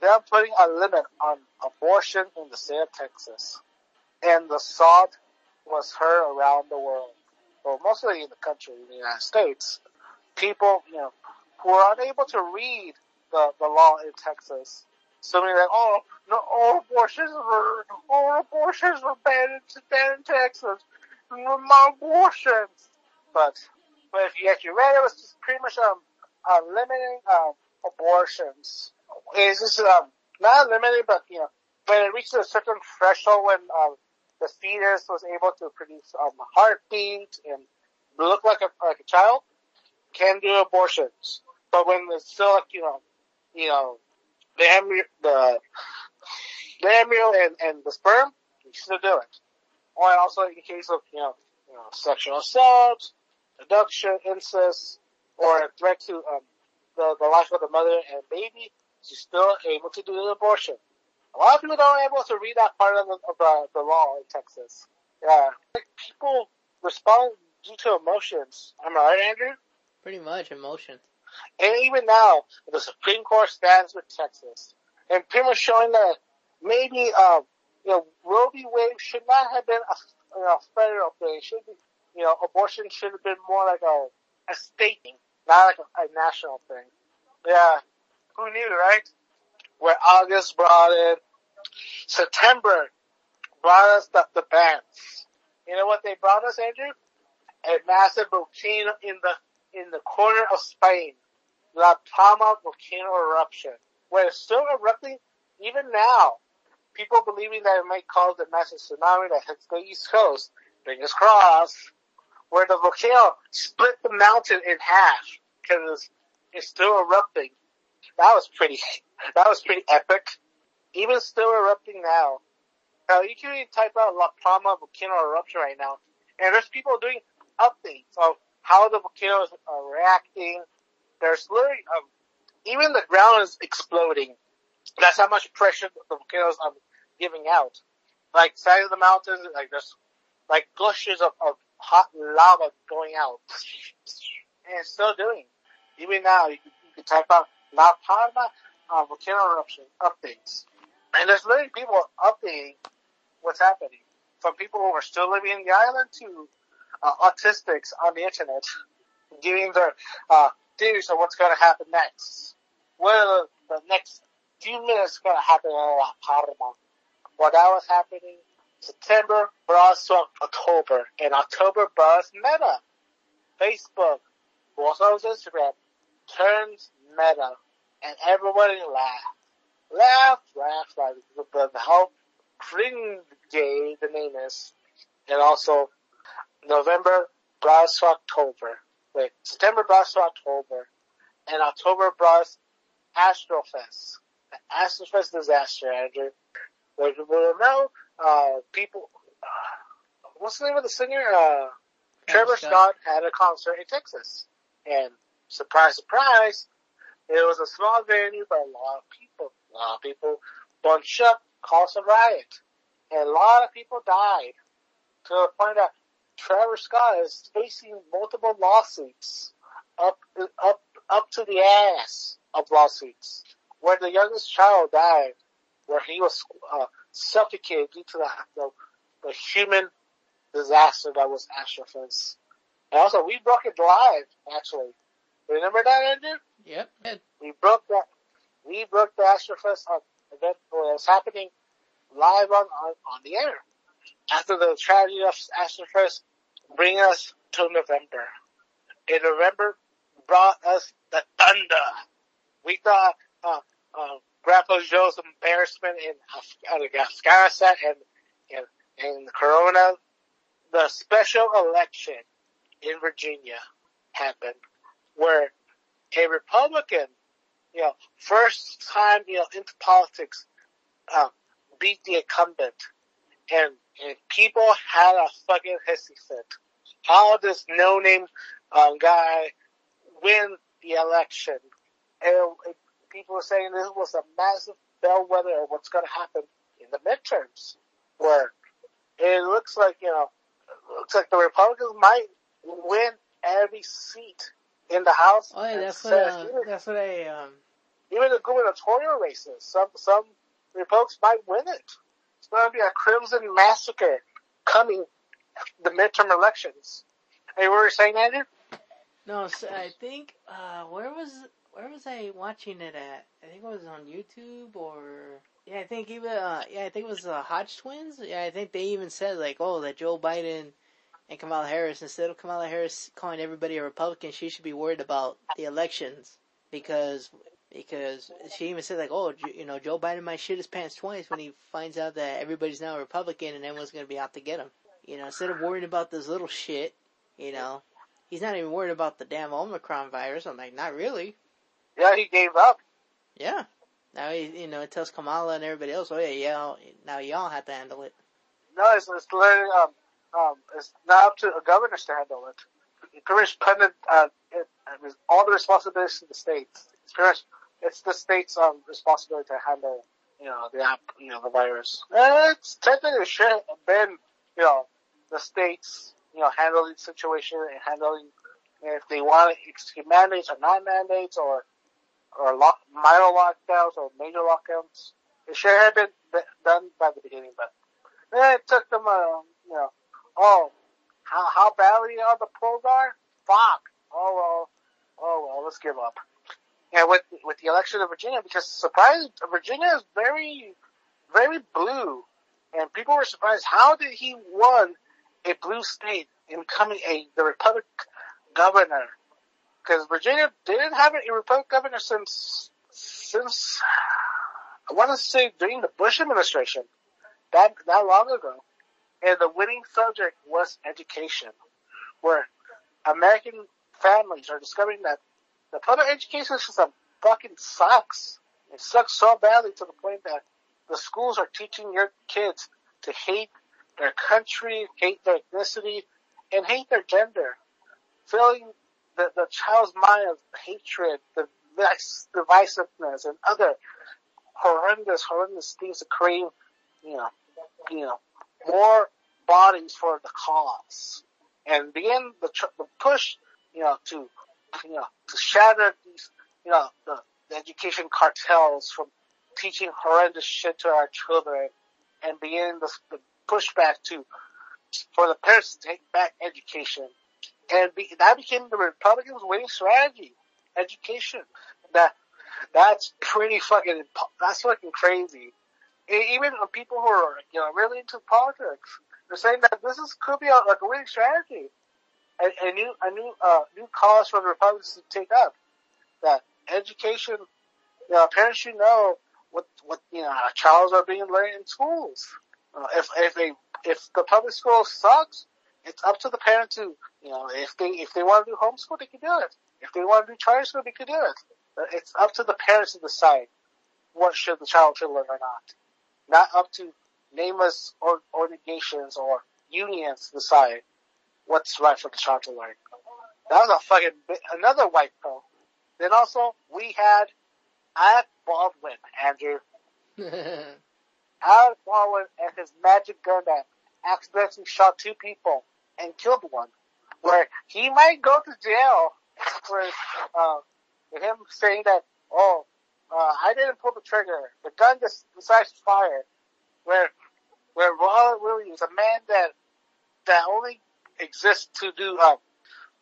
They're putting a limit on abortion in the state of Texas. And the salt was heard around the world. Well, mostly in the country, in the United States. People, you know, who are unable to read the, the law in Texas. Somebody like, oh, no, all abortions were, all abortions were banned in, banned in Texas. More abortions. But, but if you actually read it, it was just pretty much, um, uh, limiting um, abortions. It's just um, not limited, but you know, when it reaches a certain threshold, when um, the fetus was able to produce um, heartbeat and look like a like a child, can do abortions. But when it's still like you know, you know, the embryo, the the embryo and, and the sperm, you still do it. Or also in case of you know, you know, sexual assault, abduction, incest, or a threat to um, the, the life of the mother and baby, she's still able to do the abortion. A lot of people don't able to read that part of the, of the, the law in Texas. Yeah. Like people respond due to emotions. Am I right, Andrew? Pretty much emotion. And even now, the Supreme Court stands with Texas. And pretty much showing that maybe, um, you know, Roe v. Wade should not have been a, you know, federal thing. It should be, you know, abortion should have been more like a, a state thing, not like a, a national thing. Yeah. Who knew, right? Where August brought in, September brought us the, the. You know what they brought us, Andrew? A massive volcano in the, in the corner of Spain. La Palma volcano eruption. Where it's still erupting even now. People believing that it might cause a massive tsunami that hits the east coast. Fingers crossed. Where the volcano split the mountain in half because it's, still erupting. That was pretty, that was pretty epic. Even still erupting now. Now you can even type out La Palma volcano eruption right now, and there's people doing updates of how the volcanoes are reacting. There's literally, um, even the ground is exploding. That's how much pressure the volcanoes are giving out. Like side of the mountains, like there's like gushes of, of hot lava going out, and it's still doing. Even now, you you can type out La Palma uh, volcano eruption updates, and there's literally people updating what's happening from people who are still living in the island to uh, autistics on the internet, giving their uh, theories of what's going to happen next. Well, the next few minutes going to happen in La Palma. What that was happening September brought October, and October brought Meta. Facebook, also Instagram, turns Meta, and everybody laughed. Laugh, laugh, laugh. The, the whole cringe the name is, and also November brought October. Wait, September brought October, and October brought Astrofest. The Astrofest disaster, Andrew. Like, well, now, uh, people, uh, what's the name of the singer? Uh, Trevor Scott. Scott had a concert in Texas. And surprise, surprise, it was a small venue, but a lot of people, a lot of people bunched up, caused a riot. And a lot of people died. To the point that Trevor Scott is facing multiple lawsuits up, up, up to the ass of lawsuits. Where the youngest child died, where he was, uh, suffocated due to the, the, the human disaster that was Astrofest. And also, we broke it live, actually. Remember that, Andrew? Yep. We broke that. We broke the uh, event it was happening live on, on, on the air. After the tragedy of Astrofest, bring us to November. In November, brought us the thunder. We thought, uh, uh, Grandpa Joe's embarrassment in Afghanistan and, and, and Corona, the special election in Virginia happened where a Republican, you know, first time, you know, into politics, um, beat the incumbent and, and people had a fucking hissy fit. How does no name, um, guy win the election? And it, people are saying this was a massive bellwether of what's going to happen in the midterms, where it looks like you know, looks like the Republicans might win every seat in the House. Oh yeah, that's what uh, even, that's what I um even the gubernatorial races, some some Republicans might win it. It's going to be a crimson massacre coming the midterm elections. Hey, what were you saying, Andrew? no, so I think uh where was where was I watching it at? I think it was on YouTube or yeah, I think even uh yeah, I think it was the Hodge twins. Yeah, I think they even said like, oh, that Joe Biden and Kamala Harris instead of Kamala Harris calling everybody a Republican, she should be worried about the elections because because she even said like, oh, you know, Joe Biden might shit his pants twice when he finds out that everybody's now a Republican and everyone's to be out to get him. You know, instead of worrying about this little shit, you know, he's not even worried about the damn Omicron virus. I'm like, not really. Yeah, he gave up. Yeah. Now he, you know, it tells Kamala and everybody else, oh yeah, yeah, now y'all have to handle it. No, it's, it's literally, um, um, it's not up to the governors to handle it. It pretty much put it, uh, it, it was all the responsibilities to the states. It's pretty much, it's the state's, um, responsibility to handle, you know, the app, you know, the virus. And it's technically should have been, you know, the states, you know, handling the situation and handling if they want execute mandates or not mandates or, or lock, minor lockdowns or major lockdowns. It should have been done by the beginning, but it took them, uh, you know, oh, how, how badly are the polls are? Fuck. Oh well, oh well, let's give up. And with, with the election of Virginia, because surprise, Virginia is very, very blue. And people were surprised, how did he won a blue state in becoming a, the Republic governor? Because Virginia didn't have a Republican governor since, since, I want to say during the Bush administration. That, that long ago. And the winning subject was education. Where American families are discovering that the public education system fucking sucks. It sucks so badly to the point that the schools are teaching your kids to hate their country, hate their ethnicity, and hate their gender. Filling the, the child's mind of hatred, the divisiveness, and other horrendous, horrendous things to create, you know, you know, more bodies for the cause. And begin the, the push, you know, to, you know, to shatter these, you know, the, the education cartels from teaching horrendous shit to our children and begin the, the pushback to for the parents to take back education, and be, that became the Republicans' winning strategy. Education. That that's pretty fucking that's fucking crazy. And even people who are you know really into politics, they're saying that this is could be a, like a winning strategy. A, a new a new uh, new cause for the Republicans to take up that education. You know, parents should know what what you know how child are being learned in schools. Uh, if if they if the public school sucks, it's up to the parent to you know if they if they want to do homeschool, they can do it. If they want to do charter school, they can do it. It's up to the parents to decide what should the child should learn or not. Not up to nameless or organizations or unions to decide what's right for the child to learn. That was a fucking bi- another white pill. Then also we had Alec Baldwin, Andrew. Alec Baldwin and his magic gun that accidentally shot two people and killed one. Where he might go to jail for uh, him saying that, oh, uh, I didn't pull the trigger. The gun just decides to fire. Where where Ronald Williams, a man that that only exists to do um,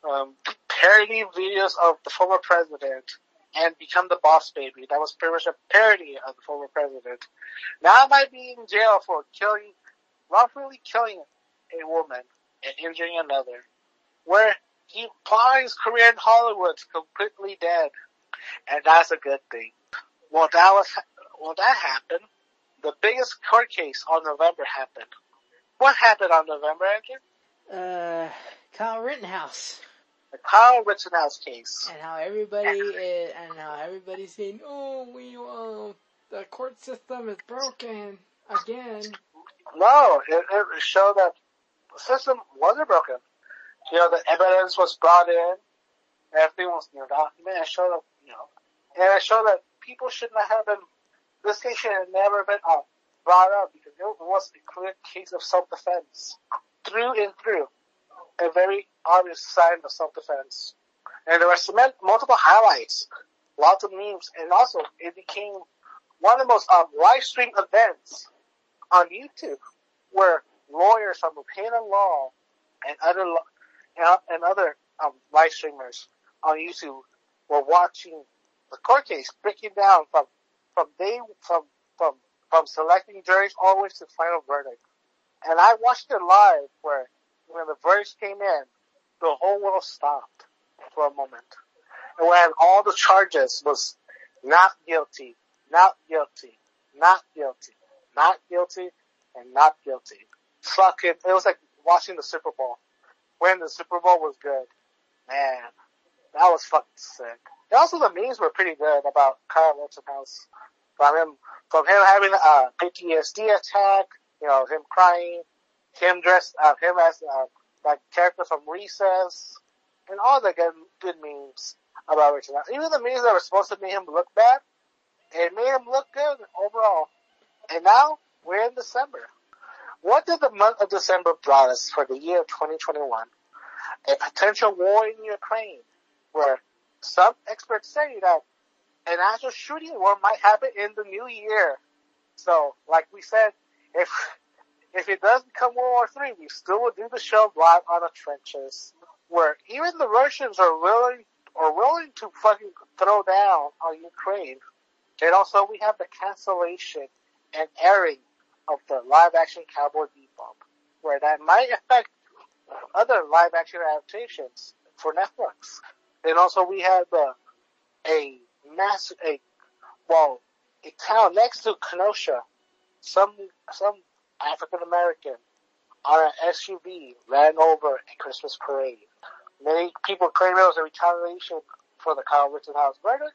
um, parody videos of the former president and become the boss baby. That was pretty much a parody of the former president. Now I might be in jail for killing, wrongfully killing a woman and injuring another. Where he his career in Hollywood's completely dead. And that's a good thing. Well, that was, well, that happened. The biggest court case on November happened. What happened on November, Andrew? uh, Kyle Rittenhouse. The Kyle Rittenhouse case. and how everybody is, and how everybody's saying, "Oh, we uh, the court system is broken again." No, it, it showed that system wasn't broken. You know, the evidence was brought in, everything was, you know, documented, it showed you know, and it showed that people should not have been, this case should have never been uh, brought up because it was a clear case of self-defense. Through and through. A very obvious sign of self-defense. And there were multiple highlights, lots of memes, and also it became one of the most um, live stream events on YouTube, where lawyers from Opinion Law and other and, other um, live streamers on YouTube were watching the court case, breaking down from from day from from from selecting juries all the way to final verdict. And I watched it live, where when the verdict came in, the whole world stopped for a moment, and when all the charges was not guilty, not guilty, not guilty, not guilty, and not guilty. Fuck it. It was like watching the Super Bowl. When the Super Bowl was good. Man, that was fucking sick. And also the memes were pretty good about Kyle Rittenhouse. From him, from him having a PTSD attack, you know, him crying, him dressed, uh, him as, uh, that character from Recess, and all the good, good memes about Rittenhouse. Even the memes that were supposed to make him look bad, it made him look good overall. And now we're in December. What did the month of December brought us for the year of 2021? A potential war in Ukraine, where some experts say that an actual shooting war might happen in the new year. So, like we said, if if it does become World War Three, we still will do the show live on the trenches, where even the Russians are willing are willing to fucking throw down on Ukraine. And also, we have the cancellation and airing of the live action Cowboy Bebop, where that might affect other live action adaptations for Netflix. And also we have uh, a mass, a, well, a town next to Kenosha, some, some African American on an SUV ran over a Christmas parade. Many people claim it was a retaliation for the Kyle Rittenhouse verdict,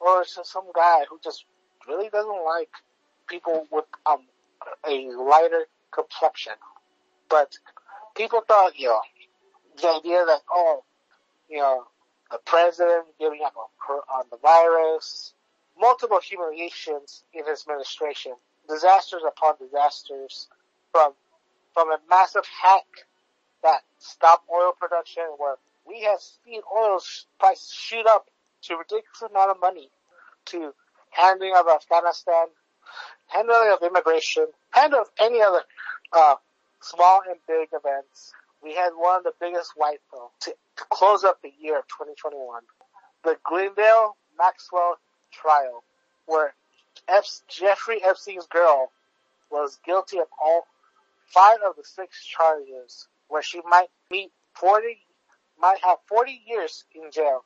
or it's just some guy who just really doesn't like people with um a lighter complexion. But people thought, you know, the idea that oh, you know, the president giving up on, on the virus, multiple humiliations in his administration, disasters upon disasters, from from a massive hack that stopped oil production, where we have seen oil prices shoot up to ridiculous amount of money, to handling of Afghanistan, handling of immigration, handling of any other uh, small and big events. We had one of the biggest white though to, to close up the year of 2021. The Glendale Maxwell trial, where Jeffrey Epstein's girl was guilty of all five of the six charges, where she might meet 40, might have 40 years in jail.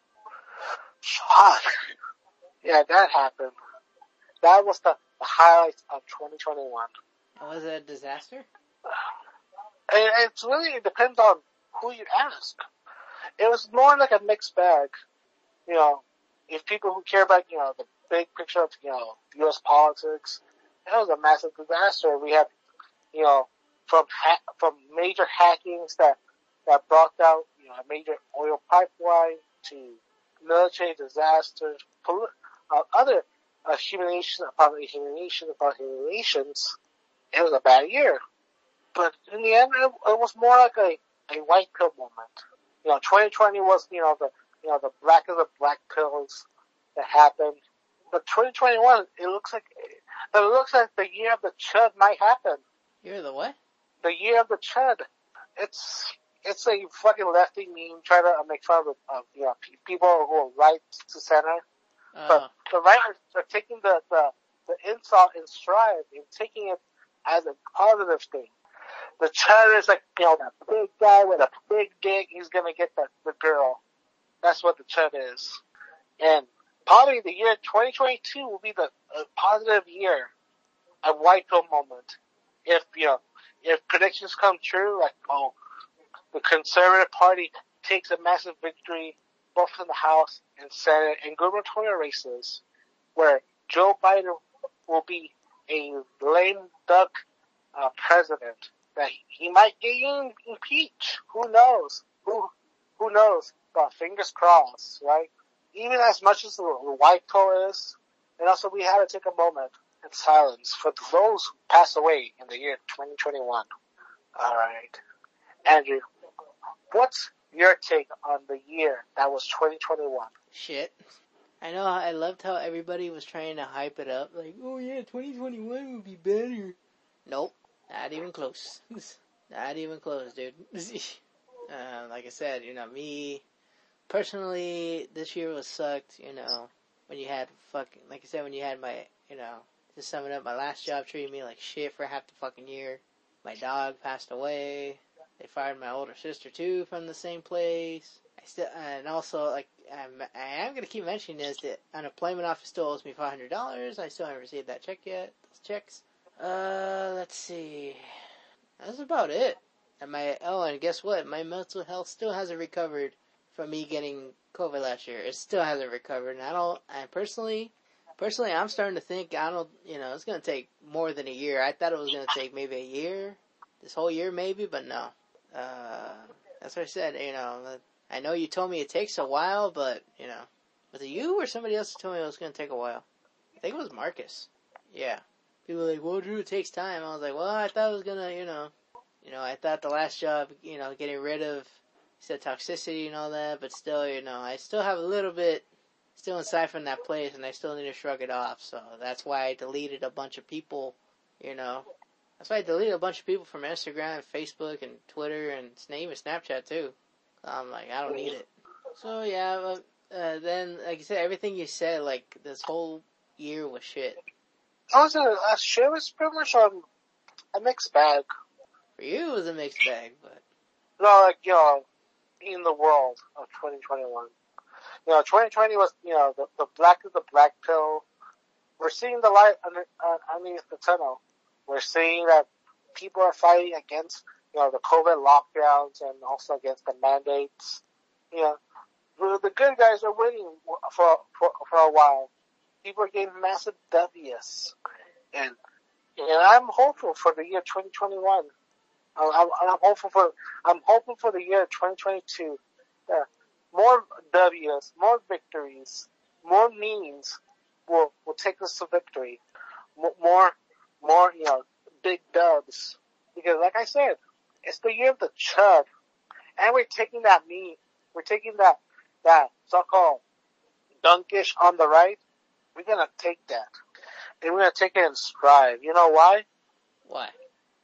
Fuck. Yeah, that happened. That was the, the highlights of 2021. Was it a disaster? And it's really, it depends on who you ask. It was more like a mixed bag. You know, if people who care about, you know, the big picture of, you know, U.S. politics, it was a massive disaster. We had, you know, from ha- from major hackings that, that brought out, you know, a major oil pipeline to military disasters, poli- uh, other uh, humiliation upon humiliation upon humiliations. It was a bad year. But in the end, it, it was more like a, a white pill moment. You know, 2020 was, you know, the, you know, the black of the black pills that happened. But 2021, it looks like, it looks like the year of the chud might happen. You're the what? The year of the chud. It's, it's a fucking lefty meme trying to make fun of, of you know, people who are right to center. Uh, But the writers are taking the, the, the insult in stride and taking it as a positive thing. The chud is like, you know, that big guy with a big dick, he's gonna get the, the girl. That's what the chud is. And probably the year 2022 will be the a positive year, a white pill moment. If, you know, if predictions come true, like, oh, the conservative party takes a massive victory both in the House and Senate and gubernatorial races, where Joe Biden will be a lame duck uh, president. That he might get impeached. Who knows? Who who knows? But fingers crossed, right? Even as much as the, white pill is, and also we had to take a moment in silence for those who passed away in the year 2021. All right, Andrew, what's your take on the year that was 2021? shit. I know. I loved how everybody was trying to hype it up. Like, oh yeah, 2021 will be better. Nope. Not even close. Not even close, dude. uh, like I said, you know, me personally, this year was sucked. You know, when you had fucking, like I said, when you had my, you know, to sum it up, my last job treated me like shit for half the fucking year. My dog passed away. They fired my older sister too from the same place. I still, and also like I'm, I am gonna keep mentioning this that unemployment office still owes me five hundred dollars. I still haven't received that check yet. Those checks. Uh, let's see. That's about it. And my oh, and guess what? My mental health still hasn't recovered from me getting COVID last year. It still hasn't recovered, and I don't. I personally, personally, I'm starting to think I don't. You know, it's gonna take more than a year. I thought it was gonna take maybe a year, this whole year maybe, but no. Uh, that's what I said. You know, I know you told me it takes a while, but you know, was it you or somebody else told me it was gonna take a while? I think it was Marcus. Yeah. People were like, well, Drew, it takes time. I was like, well, I thought it was gonna, you know, you know, I thought the last job, you know, getting rid of, said toxicity and all that, but still, you know, I still have a little bit still inside from that place, and I still need to shrug it off. So that's why I deleted a bunch of people, you know. That's why I deleted a bunch of people from Instagram, and Facebook, and Twitter, and even Snapchat too. I'm like, I don't need it. So yeah, but, uh, then like you said, everything you said, like this whole year was shit. Also, uh, shit was pretty much um, a mixed bag. For you, it was a mixed bag, but No, like, you know, in the world of 2021. You know, 2020 was, you know, the, the black is the black pill. We're seeing the light under, uh, underneath the tunnel. We're seeing that people are fighting against, you know, the COVID lockdowns and also against the mandates. You know, the, good guys are winning for, for, for a while. People are getting massive W's. And, and I'm hopeful for the year 2021. I'm, I'm, hopeful for I'm hoping for the year 2022. Yeah, uh, more W's, more victories, more means will will take us to victory. More, more, you know, big dubs. Because, like I said, it's the year of the chud, and we're taking that meme, we're taking that that so-called dunkish on the right. We're gonna take that, and we're gonna take it in stride. You know why? why?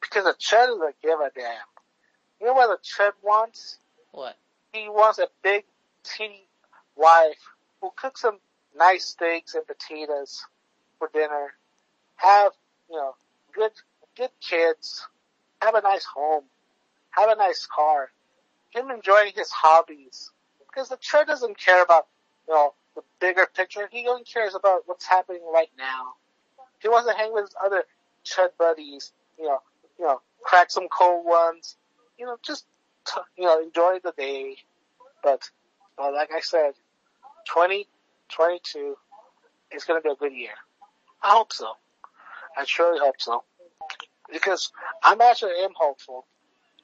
because the Chud doesn't give a damn. You know what the Chud wants? What? He wants a big titty wife who cooks him nice steaks and potatoes for dinner. Have, you know, good, good kids. Have a nice home. Have a nice car. Him enjoying his hobbies. Because the Chud doesn't care about, you know, the bigger picture. He only cares about what's happening right now. He wants to hang with his other Chud buddies, you know, you know, crack some cold ones, you know, just, t- you know, enjoy the day. But, uh, like I said, 2022 is going to be a good year. I hope so. I truly hope so. Because I'm actually am hopeful.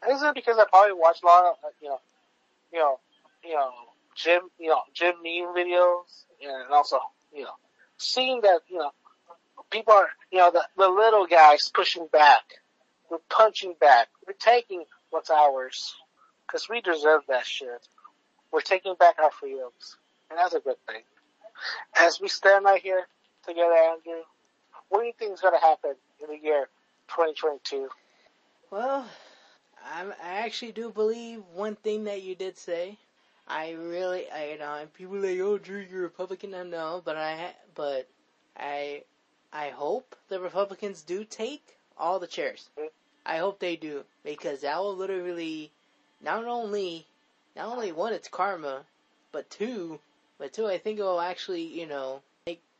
And this is because I probably watch a lot of, uh, you know, you know, you know, Jim, you know, Jim meme videos, and also, you know, seeing that, you know, people are, you know, the, the little guys pushing back. We're punching back. We're taking what's ours. Cause we deserve that shit. We're taking back our freedoms. And that's a good thing. As we stand right here together, Andrew, what do you think is going to happen in the year 2022? Well, I'm, I actually do believe one thing that you did say. I really, I, you know, and people like, oh, Drew, you're Republican. I know, but I, but I, I hope the Republicans do take all the chairs. Mhm. I hope they do because that will literally, not only, not only one, it's karma, but two, but two, I think it will actually, you know,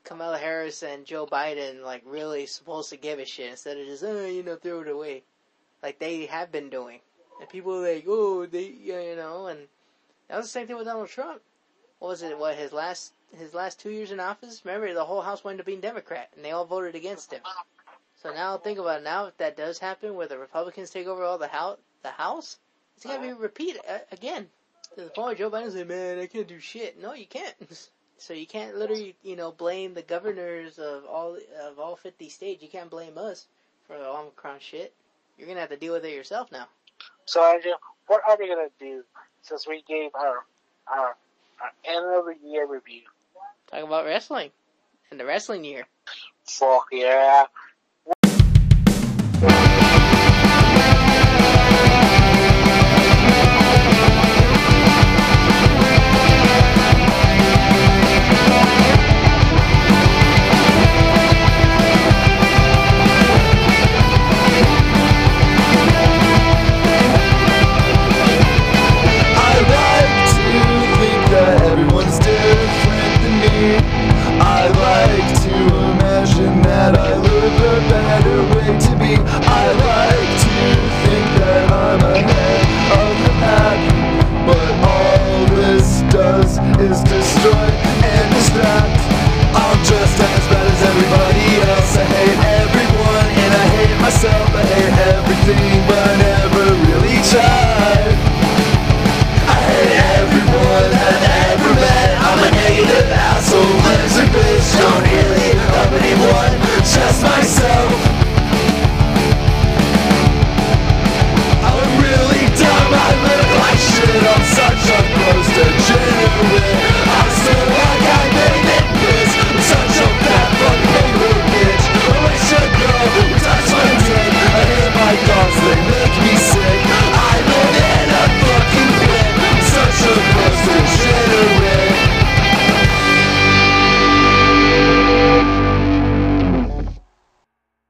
Kamala Harris and Joe Biden like really supposed to give a shit instead of just, oh, you know, throw it away, like they have been doing. And people are like, oh, they, you know, and that was the same thing with Donald Trump. What was it? What his last his last two years in office? Remember, the whole House wound up being Democrat, and they all voted against him. So now think about it. Now, if that does happen, where the Republicans take over all the house, the House, it's gonna be repeated uh, again. To the point Joe Biden's like, "Man, I can't do shit." No, you can't. So you can't literally, you know, blame the governors of all of all fifty states. You can't blame us for the Omicron shit. You're gonna have to deal with it yourself now. So, Andrew, what are we going to do since we gave our, our, our end of the year review? Talk about wrestling and the wrestling year. Fuck yeah.